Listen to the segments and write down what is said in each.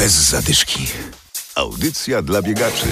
Bez zadyszki. Audycja dla biegaczy.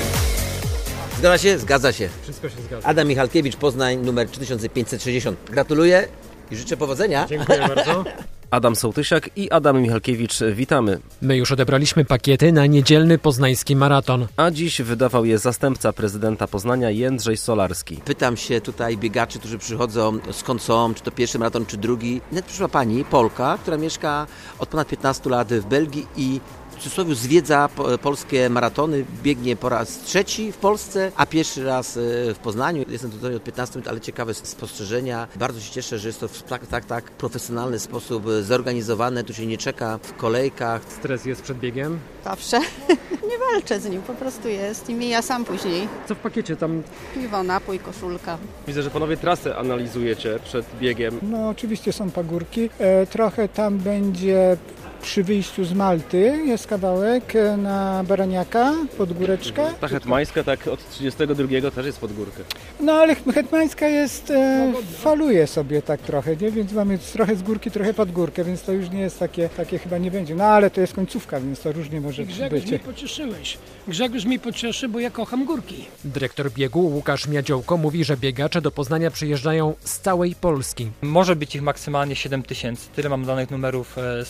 Zgadza się? Zgadza się. Wszystko się zgadza. Adam Michalkiewicz, Poznań, numer 3560. Gratuluję i życzę powodzenia. Dziękuję bardzo. Adam Sołtysiak i Adam Michalkiewicz, witamy. My już odebraliśmy pakiety na niedzielny poznański maraton. A dziś wydawał je zastępca prezydenta Poznania Jędrzej Solarski. Pytam się tutaj biegaczy, którzy przychodzą, skąd są, czy to pierwszy maraton, czy drugi. Net przyszła pani, Polka, która mieszka od ponad 15 lat w Belgii i w cudzysłowie zwiedza po- polskie maratony, biegnie po raz trzeci w Polsce, a pierwszy raz e, w Poznaniu. Jestem tutaj od 15 minut, ale ciekawe spostrzeżenia. Bardzo się cieszę, że jest to w tak, tak, tak profesjonalny sposób e, zorganizowane. Tu się nie czeka w kolejkach. Stres jest przed biegiem. Zawsze. Nie walczę z nim, po prostu jest i mija sam później. Co w pakiecie tam? Piwo, napój, koszulka. Widzę, że panowie trasę analizujecie przed biegiem. No oczywiście są pagórki. E, trochę tam będzie przy wyjściu z Malty, jest kawałek e, na Baraniaka, pod góreczkę. Ta hetmańska tak od 32 też jest pod górkę. No ale Hetmańska jest, e, faluje sobie tak trochę, nie? więc mamy trochę z górki, trochę pod górkę, więc to już nie jest takie, takie chyba nie będzie. No ale to jest końcówka, więc to różnie może Grzegorz być. mnie pocieszyłeś. Grzegorz mnie pocieszy, bo ja kocham górki. Dyrektor biegu Łukasz Miadziołko mówi, że biegacze do Poznania przyjeżdżają z całej Polski. Może być ich maksymalnie 7 tysięcy, tyle mam danych numerów e,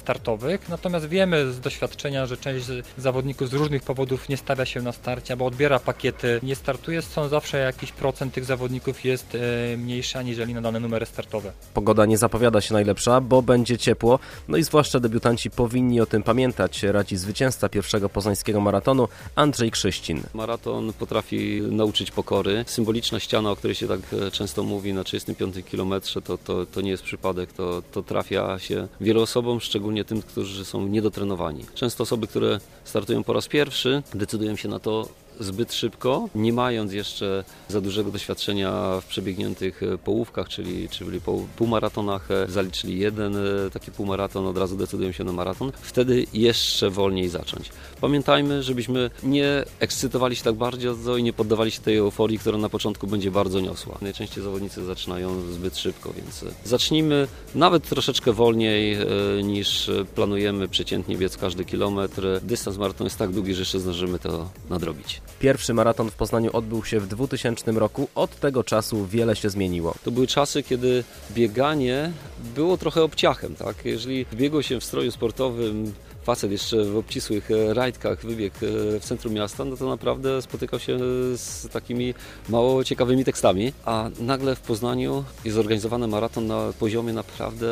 natomiast wiemy z doświadczenia, że część zawodników z różnych powodów nie stawia się na starcie, albo odbiera pakiety, nie startuje, stąd zawsze jakiś procent tych zawodników jest e, mniejszy aniżeli na dane numery startowe. Pogoda nie zapowiada się najlepsza, bo będzie ciepło, no i zwłaszcza debiutanci powinni o tym pamiętać, radzi zwycięzca pierwszego poznańskiego maratonu Andrzej Krzyścin. Maraton potrafi nauczyć pokory. Symboliczna ściana, o której się tak e, często mówi na 35 kilometrze, to, to, to nie jest przypadek, to, to trafia się wielu osobom, szczególnie tym, którzy są niedotrenowani. Często osoby, które startują po raz pierwszy, decydują się na to zbyt szybko, nie mając jeszcze za dużego doświadczenia w przebiegniętych e, połówkach, czyli, czyli pół- półmaratonach, e, zaliczyli jeden e, taki półmaraton, od razu decydują się na maraton, wtedy jeszcze wolniej zacząć. Pamiętajmy, żebyśmy nie ekscytowali się tak bardzo i nie poddawali się tej euforii, która na początku będzie bardzo niosła. Najczęściej zawodnicy zaczynają zbyt szybko, więc zacznijmy nawet troszeczkę wolniej niż planujemy przeciętnie biec każdy kilometr. Dystans maratonu jest tak długi, że jeszcze zdążymy to nadrobić. Pierwszy maraton w Poznaniu odbył się w 2000 roku, od tego czasu wiele się zmieniło. To były czasy, kiedy bieganie było trochę obciachem, tak? Jeżeli biegło się w stroju sportowym, facet jeszcze w obcisłych e, rajtkach wybiegł e, w centrum miasta, no to naprawdę spotykał się z takimi mało ciekawymi tekstami, a nagle w Poznaniu jest zorganizowany maraton na poziomie naprawdę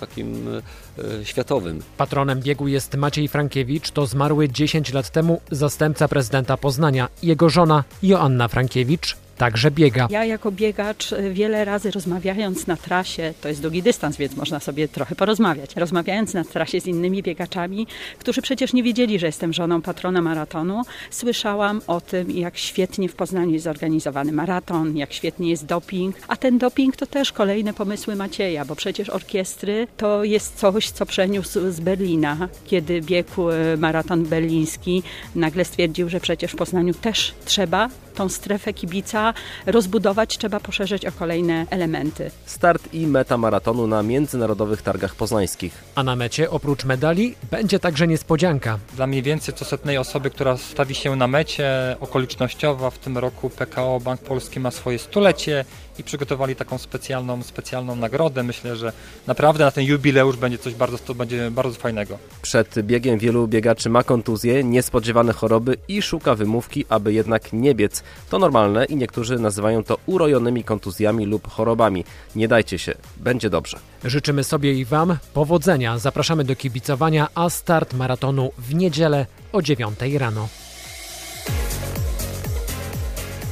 takim e, światowym. Patronem biegu jest Maciej Frankiewicz, to zmarły 10 lat temu zastępca prezydenta Poznania. Jego żona Joanna Frankiewicz także biega. Ja jako biegacz y, wiele razy rozmawiając na trasie, to jest długi dystans, więc można sobie trochę porozmawiać. Rozmawiając na trasie z innymi biegaczami, którzy przecież nie wiedzieli, że jestem żoną patrona maratonu, słyszałam o tym, jak świetnie w Poznaniu jest zorganizowany maraton, jak świetnie jest doping. A ten doping to też kolejne pomysły Macieja, bo przecież orkiestry to jest coś, co przeniósł z Berlina, kiedy biegł y, maraton berliński. Nagle stwierdził, że przecież w Poznaniu też trzeba tą strefę kibica rozbudować, trzeba poszerzyć o kolejne elementy. Start i meta maratonu na międzynarodowych targach poznańskich. A na mecie oprócz medali będzie także niespodzianka. Dla mniej więcej co setnej osoby, która stawi się na mecie okolicznościowa, w tym roku PKO Bank Polski ma swoje stulecie i przygotowali taką specjalną, specjalną nagrodę. Myślę, że naprawdę na ten jubileusz będzie coś bardzo, to będzie bardzo fajnego. Przed biegiem wielu biegaczy ma kontuzje, niespodziewane choroby i szuka wymówki, aby jednak nie biec. To normalne i niektórzy nazywają to urojonymi kontuzjami lub chorobami. Nie dajcie się, będzie dobrze. Życzymy sobie i Wam powodzenia. Zapraszamy do kibicowania, a start maratonu w niedzielę o 9 rano.